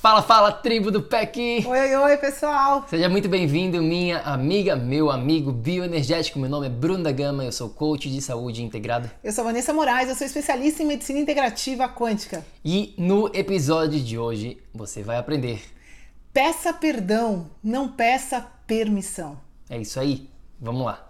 Fala, fala, tribo do PEC! Oi, oi, oi, pessoal! Seja muito bem-vindo, minha amiga, meu amigo bioenergético. Meu nome é Bruno da Gama, eu sou coach de saúde integrada. Eu sou Vanessa Moraes, eu sou especialista em medicina integrativa quântica. E no episódio de hoje você vai aprender. Peça perdão, não peça permissão. É isso aí, vamos lá.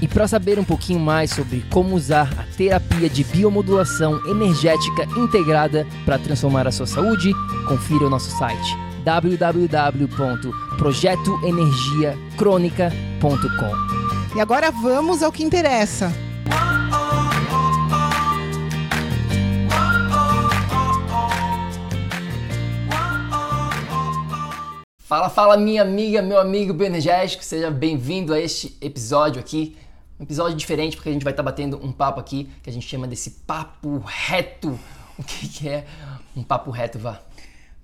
E para saber um pouquinho mais sobre como usar a terapia de biomodulação energética integrada para transformar a sua saúde, confira o nosso site www.projetoenergiacronica.com. E agora vamos ao que interessa. Fala, fala minha amiga, meu amigo bioenergético, seja bem-vindo a este episódio aqui um episódio diferente porque a gente vai estar tá batendo um papo aqui que a gente chama desse papo reto. O que, que é um papo reto, vá?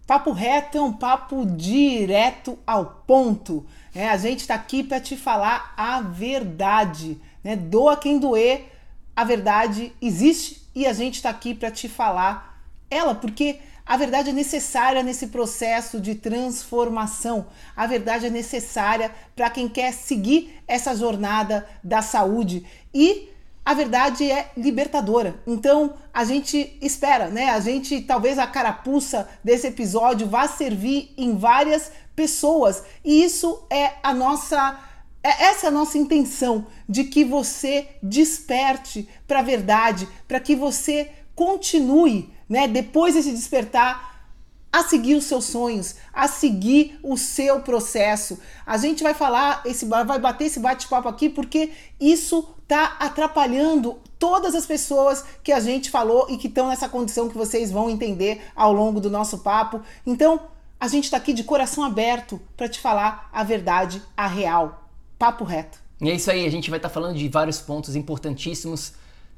Papo reto é um papo direto ao ponto. É, a gente está aqui para te falar a verdade. Né? Doa quem doer, a verdade existe e a gente está aqui para te falar ela, porque a verdade é necessária nesse processo de transformação. A verdade é necessária para quem quer seguir essa jornada da saúde e a verdade é libertadora. Então a gente espera, né? A gente talvez a carapuça desse episódio vá servir em várias pessoas e isso é a nossa é essa é a nossa intenção de que você desperte para a verdade, para que você continue né? Depois desse despertar, a seguir os seus sonhos, a seguir o seu processo. A gente vai falar, esse vai bater esse bate-papo aqui porque isso tá atrapalhando todas as pessoas que a gente falou e que estão nessa condição que vocês vão entender ao longo do nosso papo. Então, a gente está aqui de coração aberto para te falar a verdade, a real. Papo reto. E é isso aí, a gente vai estar tá falando de vários pontos importantíssimos,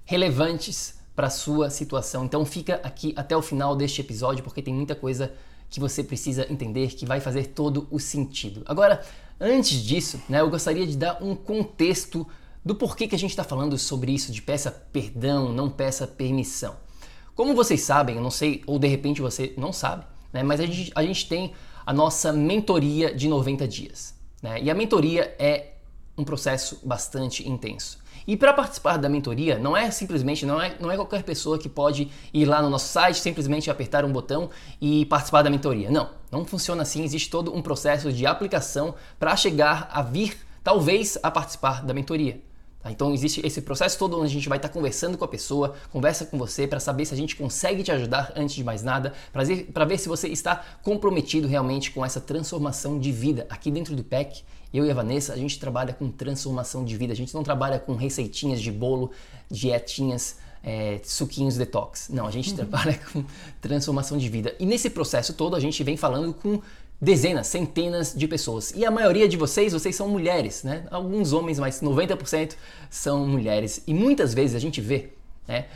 relevantes para sua situação. Então fica aqui até o final deste episódio porque tem muita coisa que você precisa entender que vai fazer todo o sentido. Agora, antes disso, né, eu gostaria de dar um contexto do porquê que a gente está falando sobre isso de peça perdão, não peça permissão. Como vocês sabem, eu não sei, ou de repente você não sabe, né, mas a gente, a gente tem a nossa mentoria de 90 dias. Né, e a mentoria é um processo bastante intenso. E para participar da mentoria, não é simplesmente, não é, não é qualquer pessoa que pode ir lá no nosso site, simplesmente apertar um botão e participar da mentoria. Não, não funciona assim. Existe todo um processo de aplicação para chegar a vir, talvez, a participar da mentoria. Tá? Então existe esse processo todo onde a gente vai estar tá conversando com a pessoa, conversa com você para saber se a gente consegue te ajudar antes de mais nada, para ver se você está comprometido realmente com essa transformação de vida aqui dentro do PEC eu e a Vanessa, a gente trabalha com transformação de vida. A gente não trabalha com receitinhas de bolo, dietinhas, é, suquinhos detox. Não, a gente uhum. trabalha com transformação de vida. E nesse processo todo a gente vem falando com dezenas, centenas de pessoas. E a maioria de vocês, vocês são mulheres, né? Alguns homens, mas 90% são mulheres. E muitas vezes a gente vê, né?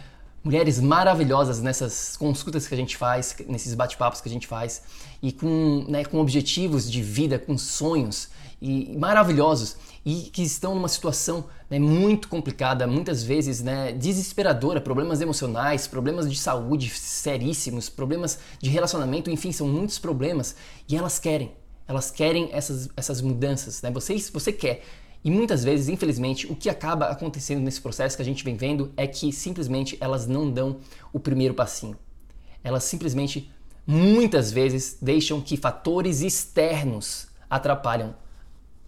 Mulheres maravilhosas nessas consultas que a gente faz, nesses bate-papos que a gente faz, e com, né, com objetivos de vida, com sonhos e maravilhosos e que estão numa situação né, muito complicada, muitas vezes né, desesperadora, problemas emocionais, problemas de saúde seríssimos, problemas de relacionamento, enfim, são muitos problemas e elas querem, elas querem essas, essas mudanças, né? Você, você quer. E muitas vezes, infelizmente, o que acaba acontecendo nesse processo que a gente vem vendo é que simplesmente elas não dão o primeiro passinho. Elas simplesmente, muitas vezes, deixam que fatores externos atrapalham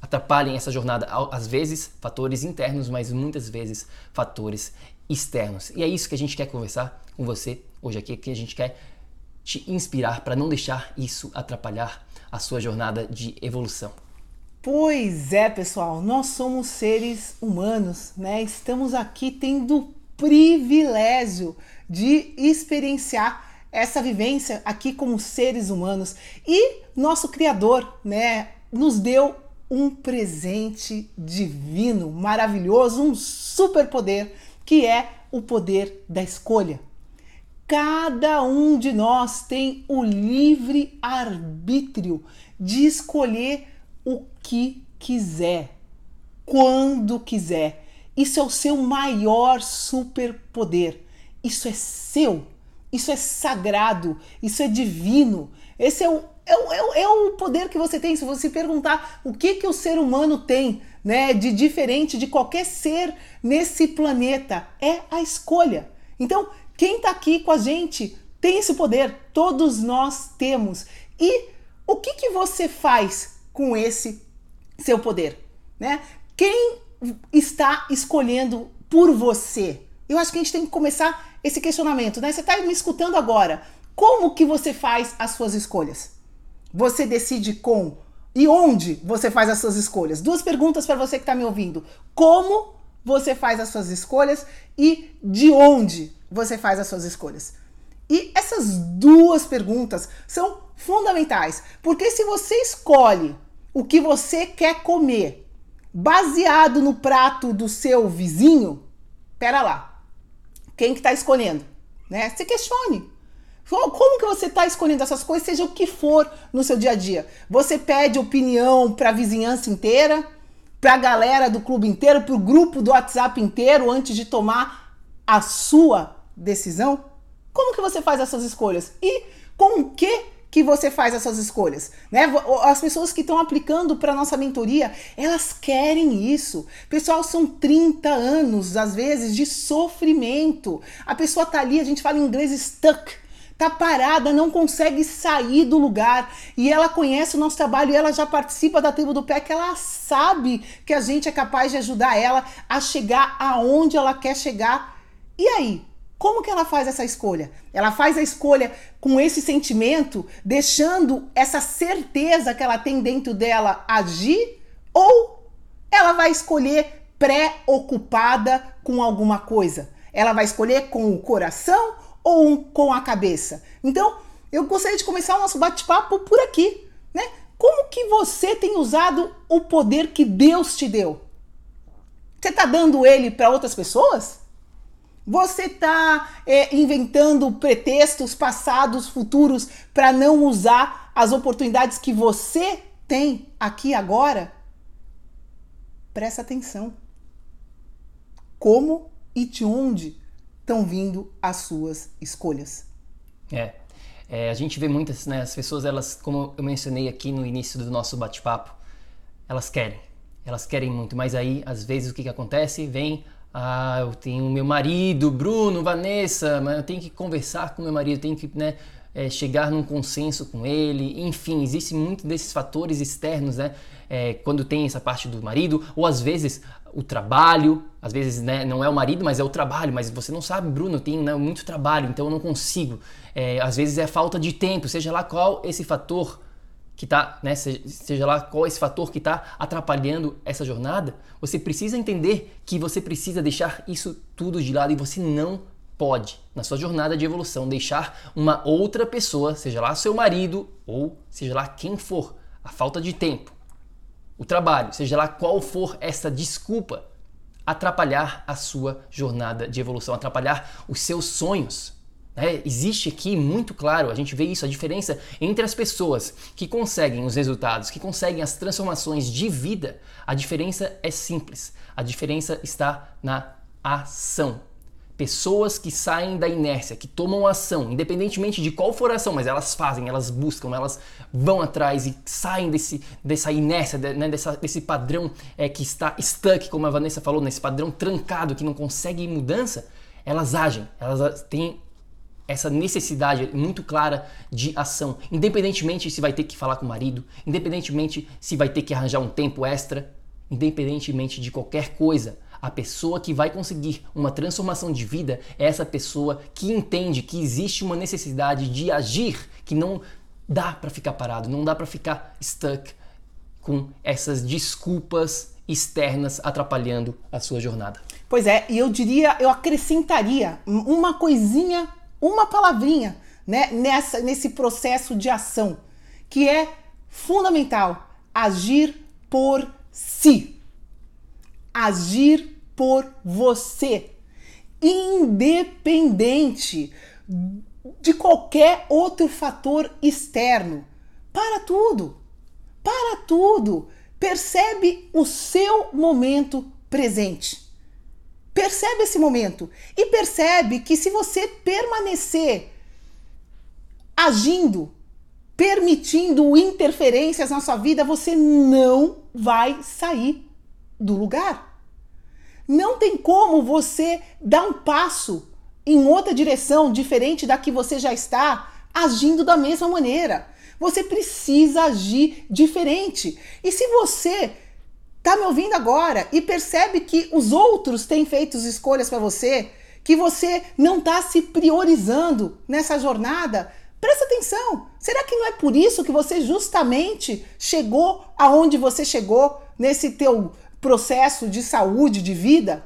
atrapalhem essa jornada. Às vezes, fatores internos, mas muitas vezes fatores externos. E é isso que a gente quer conversar com você hoje aqui, que a gente quer te inspirar para não deixar isso atrapalhar a sua jornada de evolução. Pois é, pessoal, nós somos seres humanos, né? Estamos aqui tendo o privilégio de experienciar essa vivência aqui como seres humanos e nosso criador, né, nos deu um presente divino, maravilhoso, um superpoder que é o poder da escolha. Cada um de nós tem o livre arbítrio de escolher o que quiser, quando quiser. Isso é o seu maior superpoder. Isso é seu. Isso é sagrado. Isso é divino. Esse é o, é o, é é o poder que você tem. Se você perguntar o que, que o ser humano tem né, de diferente de qualquer ser nesse planeta, é a escolha. Então, quem está aqui com a gente tem esse poder, todos nós temos. E o que, que você faz com esse seu poder? Né? Quem está escolhendo por você? Eu acho que a gente tem que começar esse questionamento, né? Você está me escutando agora. Como que você faz as suas escolhas? Você decide com e onde você faz as suas escolhas? Duas perguntas para você que está me ouvindo. Como você faz as suas escolhas e de onde você faz as suas escolhas? E essas duas perguntas são fundamentais, porque se você escolhe o que você quer comer baseado no prato do seu vizinho, pera lá, quem que está escolhendo? Né? Se questione. Como que você está escolhendo essas coisas, seja o que for no seu dia a dia? Você pede opinião para a vizinhança inteira, para a galera do clube inteiro, para o grupo do WhatsApp inteiro antes de tomar a sua decisão? Como que você faz as suas escolhas? E com o que que você faz as suas escolhas, né? As pessoas que estão aplicando para nossa mentoria, elas querem isso. Pessoal, são 30 anos às vezes de sofrimento. A pessoa tá ali, a gente fala em inglês stuck, tá parada, não consegue sair do lugar e ela conhece o nosso trabalho ela já participa da tribo do pé que ela sabe que a gente é capaz de ajudar ela a chegar aonde ela quer chegar. E aí, como que ela faz essa escolha? Ela faz a escolha com esse sentimento, deixando essa certeza que ela tem dentro dela agir? Ou ela vai escolher preocupada com alguma coisa? Ela vai escolher com o coração ou com a cabeça? Então, eu gostaria de começar o nosso bate-papo por aqui, né? Como que você tem usado o poder que Deus te deu? Você está dando ele para outras pessoas? Você está é, inventando pretextos passados, futuros, para não usar as oportunidades que você tem aqui agora? Presta atenção. Como e de onde estão vindo as suas escolhas? É, é, a gente vê muitas, né? As pessoas, elas, como eu mencionei aqui no início do nosso bate-papo, elas querem, elas querem muito, mas aí, às vezes, o que, que acontece? Vem ah, eu tenho meu marido, Bruno, Vanessa, mas eu tenho que conversar com meu marido, tenho que né, é, chegar num consenso com ele. Enfim, existe muito desses fatores externos, né? É, quando tem essa parte do marido, ou às vezes o trabalho, às vezes né, não é o marido, mas é o trabalho, mas você não sabe, Bruno, tenho né, muito trabalho, então eu não consigo. É, às vezes é falta de tempo, seja lá qual esse fator que está, né, seja lá qual esse fator que está atrapalhando essa jornada, você precisa entender que você precisa deixar isso tudo de lado e você não pode, na sua jornada de evolução, deixar uma outra pessoa, seja lá seu marido ou seja lá quem for, a falta de tempo, o trabalho, seja lá qual for essa desculpa, atrapalhar a sua jornada de evolução, atrapalhar os seus sonhos. É, existe aqui muito claro, a gente vê isso, a diferença entre as pessoas que conseguem os resultados, que conseguem as transformações de vida. A diferença é simples. A diferença está na ação. Pessoas que saem da inércia, que tomam ação, independentemente de qual for a ação, mas elas fazem, elas buscam, elas vão atrás e saem desse, dessa inércia, né, dessa, desse padrão é, que está stuck, como a Vanessa falou, nesse padrão trancado que não consegue mudança, elas agem, elas têm essa necessidade muito clara de ação, independentemente se vai ter que falar com o marido, independentemente se vai ter que arranjar um tempo extra, independentemente de qualquer coisa. A pessoa que vai conseguir uma transformação de vida é essa pessoa que entende que existe uma necessidade de agir, que não dá para ficar parado, não dá para ficar stuck com essas desculpas externas atrapalhando a sua jornada. Pois é, e eu diria, eu acrescentaria uma coisinha, uma palavrinha, né, nessa nesse processo de ação, que é fundamental, agir por si. Agir por você, independente de qualquer outro fator externo. Para tudo. Para tudo. Percebe o seu momento presente. Percebe esse momento e percebe que se você permanecer agindo, permitindo interferências na sua vida, você não vai sair do lugar. Não tem como você dar um passo em outra direção diferente da que você já está, agindo da mesma maneira. Você precisa agir diferente. E se você está me ouvindo agora e percebe que os outros têm feito escolhas para você, que você não está se priorizando nessa jornada, presta atenção. Será que não é por isso que você justamente chegou aonde você chegou nesse teu processo de saúde, de vida?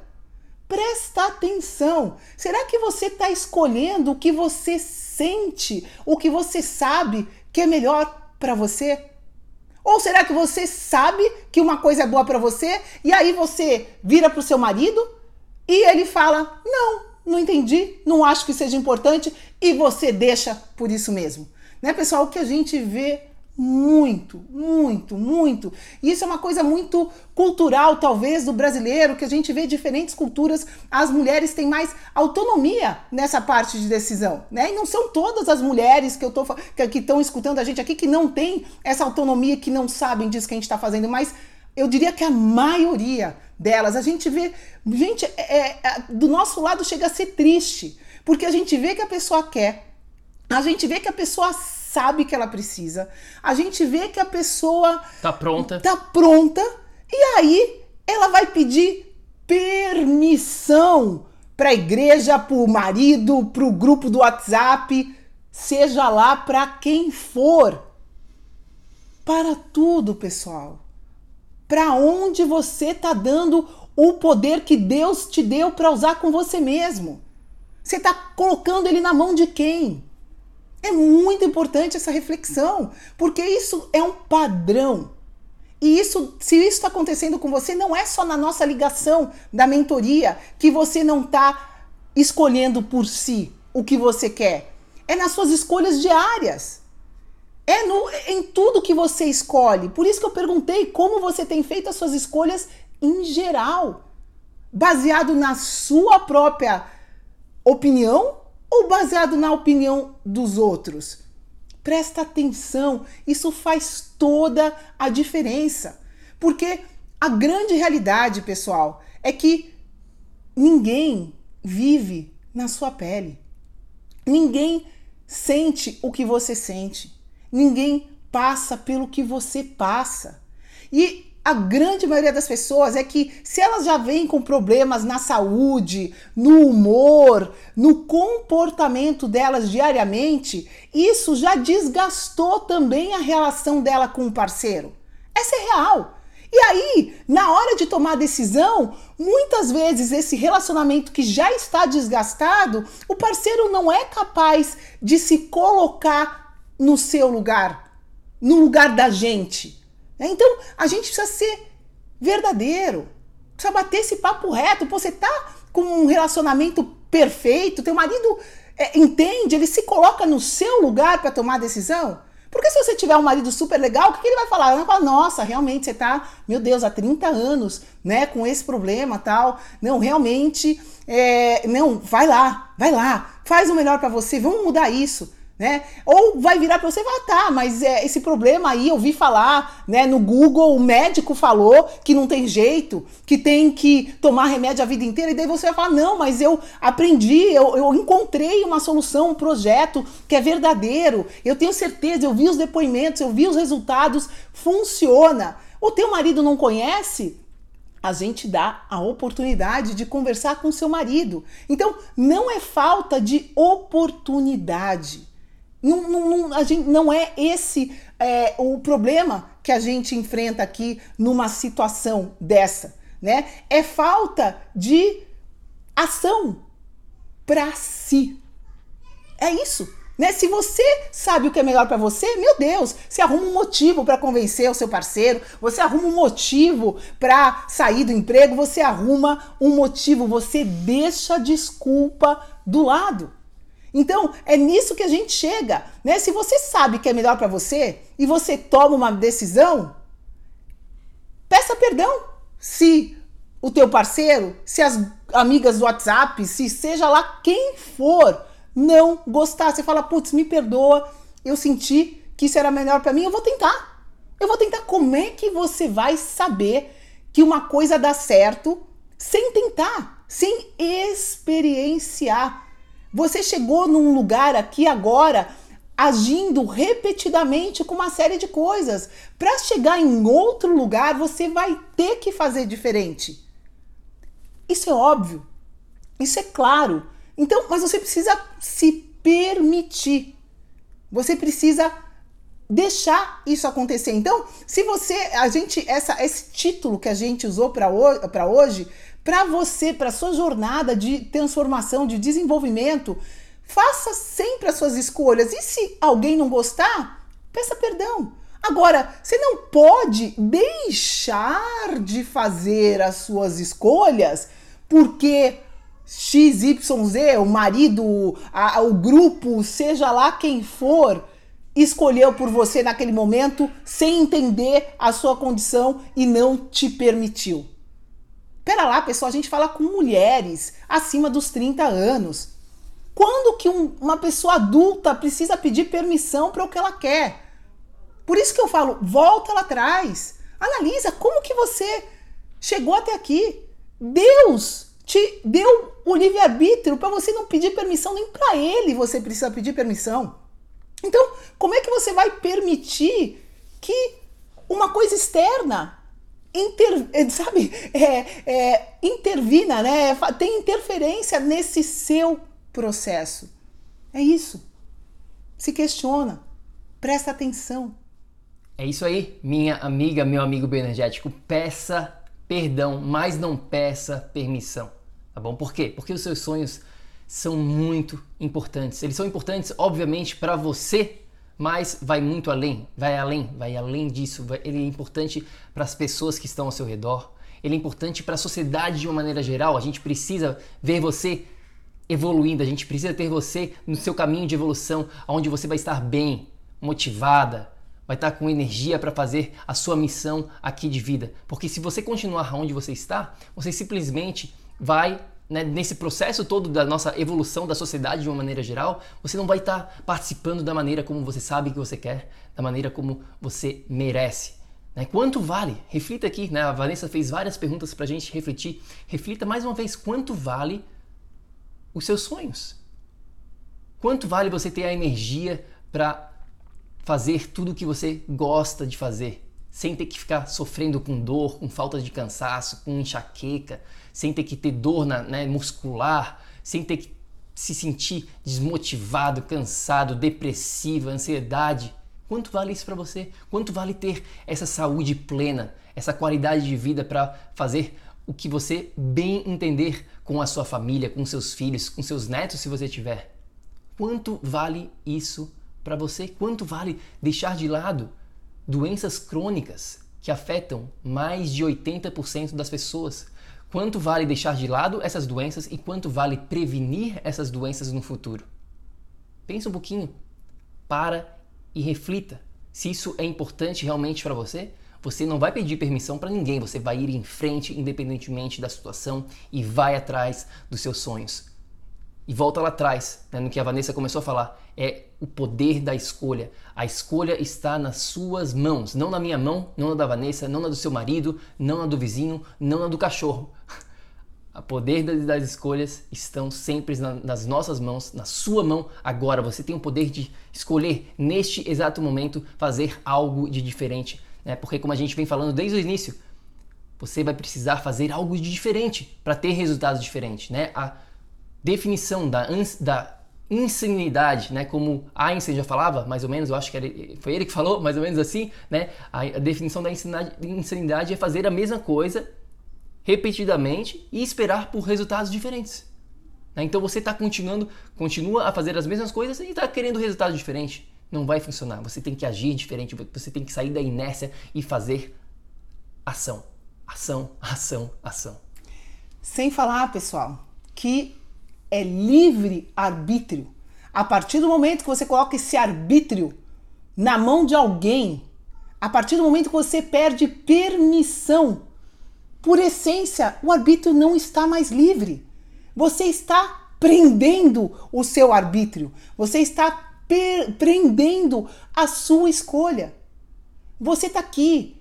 Presta atenção. Será que você está escolhendo o que você sente, o que você sabe que é melhor para você? Ou será que você sabe que uma coisa é boa para você e aí você vira para o seu marido e ele fala: Não, não entendi, não acho que seja importante e você deixa por isso mesmo? Né, pessoal? O que a gente vê muito, muito, muito. Isso é uma coisa muito cultural, talvez, do brasileiro, que a gente vê diferentes culturas, as mulheres têm mais autonomia nessa parte de decisão, né? E não são todas as mulheres que eu tô que estão escutando a gente aqui que não tem essa autonomia, que não sabem disso que a gente está fazendo, mas eu diria que a maioria delas, a gente vê, gente, é, é, do nosso lado chega a ser triste, porque a gente vê que a pessoa quer, a gente vê que a pessoa sabe que ela precisa. A gente vê que a pessoa tá pronta. Tá pronta e aí ela vai pedir permissão para a igreja, para o marido, para o grupo do WhatsApp, seja lá para quem for. Para tudo, pessoal. Para onde você tá dando o poder que Deus te deu para usar com você mesmo? Você está colocando ele na mão de quem? É muito importante essa reflexão, porque isso é um padrão. E isso, se isso está acontecendo com você, não é só na nossa ligação da mentoria que você não está escolhendo por si o que você quer. É nas suas escolhas diárias. É no, em tudo que você escolhe. Por isso que eu perguntei como você tem feito as suas escolhas em geral, baseado na sua própria opinião ou baseado na opinião dos outros? Presta atenção, isso faz toda a diferença. Porque a grande realidade, pessoal, é que ninguém vive na sua pele. Ninguém sente o que você sente. Ninguém passa pelo que você passa. E a grande maioria das pessoas é que se elas já vêm com problemas na saúde, no humor, no comportamento delas diariamente, isso já desgastou também a relação dela com o parceiro. Essa é real. E aí, na hora de tomar decisão, muitas vezes esse relacionamento que já está desgastado, o parceiro não é capaz de se colocar no seu lugar, no lugar da gente. Né? Então a gente precisa ser verdadeiro, precisa bater esse papo reto. Pô, você tá com um relacionamento perfeito, teu marido é, entende, ele se coloca no seu lugar para tomar decisão. Porque se você tiver um marido super legal, o que, que ele vai falar? Ele vai falar, nossa, realmente você tá, meu Deus, há 30 anos, né, com esse problema tal. Não, realmente, é, não, vai lá, vai lá, faz o melhor para você, vamos mudar isso. Né? Ou vai virar para você e falar, tá, mas é, esse problema aí eu vi falar, né, no Google, o médico falou que não tem jeito, que tem que tomar remédio a vida inteira, e daí você vai falar, não, mas eu aprendi, eu, eu encontrei uma solução, um projeto que é verdadeiro, eu tenho certeza, eu vi os depoimentos, eu vi os resultados, funciona. O teu marido não conhece? a gente dá a oportunidade de conversar com seu marido. Então, não é falta de oportunidade. Não, não, não, a gente, não é esse é, o problema que a gente enfrenta aqui numa situação dessa, né? É falta de ação para si. É isso. Né? Se você sabe o que é melhor para você, meu Deus, você arruma um motivo para convencer o seu parceiro, você arruma um motivo para sair do emprego, você arruma um motivo, você deixa a desculpa do lado. Então, é nisso que a gente chega, né? Se você sabe que é melhor para você e você toma uma decisão, peça perdão. Se o teu parceiro, se as amigas do WhatsApp, se seja lá quem for, não gostar, você fala, putz, me perdoa, eu senti que isso era melhor para mim, eu vou tentar. Eu vou tentar. Como é que você vai saber que uma coisa dá certo sem tentar, sem experienciar? Você chegou num lugar aqui agora agindo repetidamente com uma série de coisas. Para chegar em outro lugar, você vai ter que fazer diferente. Isso é óbvio. Isso é claro. Então, mas você precisa se permitir. Você precisa deixar isso acontecer. Então, se você, a gente, essa, esse título que a gente usou para hoje, para você, para sua jornada de transformação, de desenvolvimento, faça sempre as suas escolhas. E se alguém não gostar, peça perdão. Agora, você não pode deixar de fazer as suas escolhas porque XYZ, o marido, a, o grupo, seja lá quem for, escolheu por você naquele momento sem entender a sua condição e não te permitiu. Pera lá, pessoal, a gente fala com mulheres acima dos 30 anos. Quando que um, uma pessoa adulta precisa pedir permissão para o que ela quer? Por isso que eu falo, volta lá atrás. Analisa como que você chegou até aqui. Deus te deu o livre-arbítrio para você não pedir permissão, nem para ele você precisa pedir permissão. Então, como é que você vai permitir que uma coisa externa inter, eh, sabe, é, é, intervina, né? Tem interferência nesse seu processo. É isso. Se questiona, presta atenção. É isso aí, minha amiga, meu amigo bioenergético. Peça perdão, mas não peça permissão. Tá bom? Por quê? Porque os seus sonhos são muito importantes. Eles são importantes, obviamente, para você mas vai muito além, vai além, vai além disso. Ele é importante para as pessoas que estão ao seu redor, ele é importante para a sociedade de uma maneira geral. A gente precisa ver você evoluindo, a gente precisa ter você no seu caminho de evolução, onde você vai estar bem, motivada, vai estar com energia para fazer a sua missão aqui de vida. Porque se você continuar onde você está, você simplesmente vai né, nesse processo todo da nossa evolução da sociedade de uma maneira geral, você não vai estar tá participando da maneira como você sabe que você quer, da maneira como você merece. Né? Quanto vale? Reflita aqui, né? a Vanessa fez várias perguntas para a gente refletir. Reflita mais uma vez, quanto vale os seus sonhos? Quanto vale você ter a energia para fazer tudo o que você gosta de fazer? Sem ter que ficar sofrendo com dor, com falta de cansaço, com enxaqueca, sem ter que ter dor na, né, muscular, sem ter que se sentir desmotivado, cansado, depressivo, ansiedade. Quanto vale isso para você? Quanto vale ter essa saúde plena, essa qualidade de vida para fazer o que você bem entender com a sua família, com seus filhos, com seus netos, se você tiver? Quanto vale isso para você? Quanto vale deixar de lado doenças crônicas que afetam mais de 80% das pessoas. Quanto vale deixar de lado essas doenças e quanto vale prevenir essas doenças no futuro? Pensa um pouquinho, para e reflita. Se isso é importante realmente para você, você não vai pedir permissão para ninguém, você vai ir em frente independentemente da situação e vai atrás dos seus sonhos. E volta lá atrás, né, no que a Vanessa começou a falar, é o poder da escolha. A escolha está nas suas mãos, não na minha mão, não na da Vanessa, não na do seu marido, não na do vizinho, não na do cachorro. O poder das escolhas estão sempre nas nossas mãos, na sua mão agora. Você tem o poder de escolher neste exato momento fazer algo de diferente, né? Porque como a gente vem falando desde o início, você vai precisar fazer algo de diferente para ter resultados diferentes, né? A definição da, da insanidade, né? Como Einstein já falava, mais ou menos, eu acho que era, foi ele que falou, mais ou menos assim, né? A, a definição da insanidade, insanidade é fazer a mesma coisa repetidamente e esperar por resultados diferentes. Né? Então você está continuando, continua a fazer as mesmas coisas e está querendo resultados diferentes. Não vai funcionar. Você tem que agir diferente, você tem que sair da inércia e fazer ação. Ação, ação, ação. Sem falar, pessoal, que é livre arbítrio. A partir do momento que você coloca esse arbítrio na mão de alguém, a partir do momento que você perde permissão, por essência, o arbítrio não está mais livre. Você está prendendo o seu arbítrio. Você está prendendo a sua escolha. Você está aqui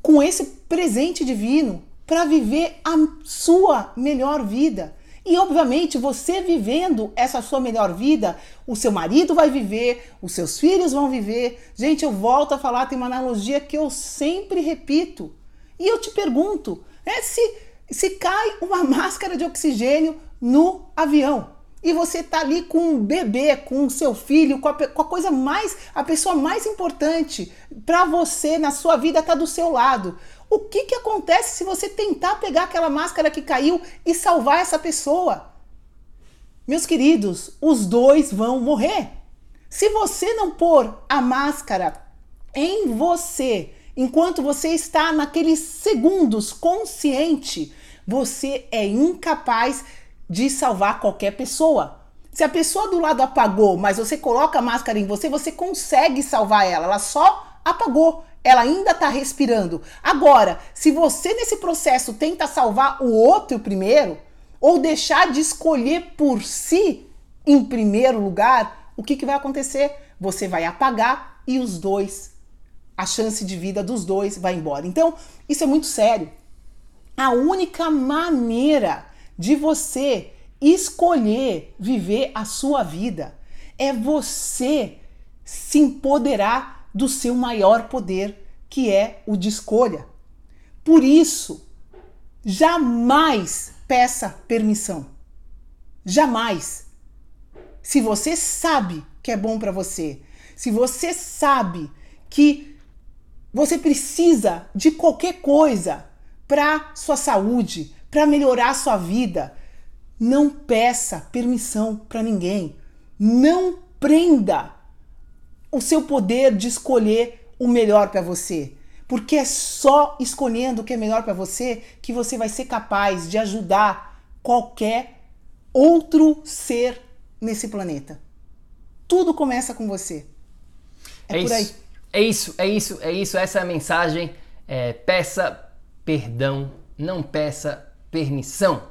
com esse presente divino para viver a sua melhor vida. E obviamente, você vivendo essa sua melhor vida, o seu marido vai viver, os seus filhos vão viver. Gente, eu volto a falar, tem uma analogia que eu sempre repito. E eu te pergunto, né, se, se cai uma máscara de oxigênio no avião, e você está ali com um bebê, com o seu filho, com a, com a coisa mais, a pessoa mais importante para você na sua vida está do seu lado. O que, que acontece se você tentar pegar aquela máscara que caiu e salvar essa pessoa? Meus queridos, os dois vão morrer. Se você não pôr a máscara em você, enquanto você está naqueles segundos consciente, você é incapaz de salvar qualquer pessoa. Se a pessoa do lado apagou, mas você coloca a máscara em você, você consegue salvar ela. Ela só apagou. Ela ainda está respirando. Agora, se você nesse processo tenta salvar o outro primeiro, ou deixar de escolher por si em primeiro lugar, o que, que vai acontecer? Você vai apagar e os dois, a chance de vida dos dois vai embora. Então, isso é muito sério. A única maneira de você escolher viver a sua vida. É você se empoderar do seu maior poder, que é o de escolha. Por isso, jamais peça permissão. Jamais. Se você sabe que é bom para você, se você sabe que você precisa de qualquer coisa para sua saúde, para melhorar sua vida. Não peça permissão para ninguém. Não prenda o seu poder de escolher o melhor para você. Porque é só escolhendo o que é melhor para você que você vai ser capaz de ajudar qualquer outro ser nesse planeta. Tudo começa com você. É, é por isso. aí. É isso, é isso, é isso. Essa é a mensagem. É, peça perdão, não peça permissão.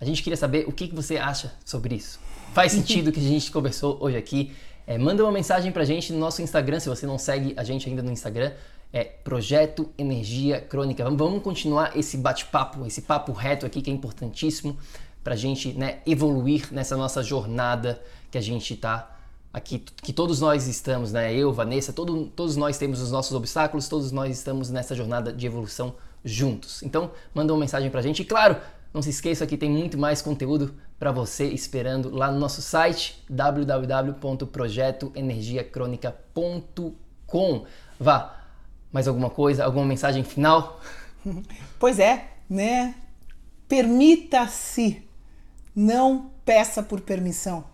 A gente queria saber o que, que você acha sobre isso. Faz sentido o que a gente conversou hoje aqui? É, manda uma mensagem pra gente no nosso Instagram, se você não segue a gente ainda no Instagram, é Projeto Energia Crônica. Vamos, continuar esse bate-papo, esse papo reto aqui que é importantíssimo pra gente né, evoluir nessa nossa jornada que a gente tá aqui, que todos nós estamos, né? Eu, Vanessa, todo, todos nós temos os nossos obstáculos, todos nós estamos nessa jornada de evolução juntos. Então, manda uma mensagem pra gente. E claro, não se esqueça que tem muito mais conteúdo para você esperando lá no nosso site www.projetoenergiacronica.com. Vá, mais alguma coisa, alguma mensagem final? Pois é, né? Permita-se, não peça por permissão.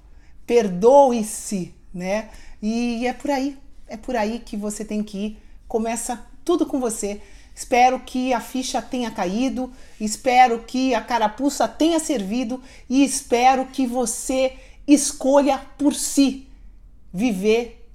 Perdoe-se, né? E é por aí, é por aí que você tem que ir. Começa tudo com você. Espero que a ficha tenha caído, espero que a carapuça tenha servido e espero que você escolha por si viver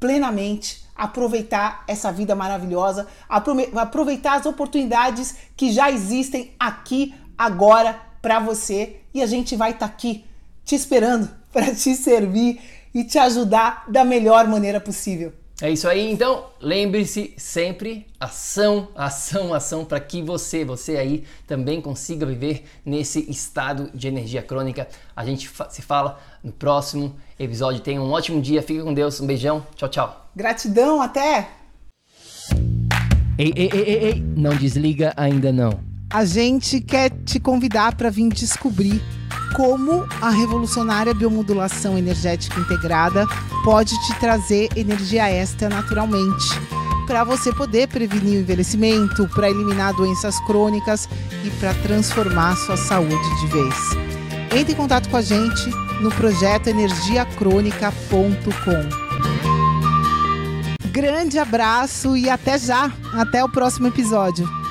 plenamente, aproveitar essa vida maravilhosa, aproveitar as oportunidades que já existem aqui agora para você e a gente vai estar tá aqui te esperando para te servir e te ajudar da melhor maneira possível. É isso aí, então lembre-se sempre ação, ação, ação para que você, você aí também consiga viver nesse estado de energia crônica. A gente se fala no próximo episódio. Tenha um ótimo dia, fique com Deus, um beijão, tchau, tchau. Gratidão, até! Ei, ei, ei, ei, ei, não desliga ainda não. A gente quer te convidar para vir descobrir como a revolucionária biomodulação energética integrada pode te trazer energia extra naturalmente, para você poder prevenir o envelhecimento, para eliminar doenças crônicas e para transformar sua saúde de vez. Entre em contato com a gente no projeto energiacrônica.com. Grande abraço e até já! Até o próximo episódio.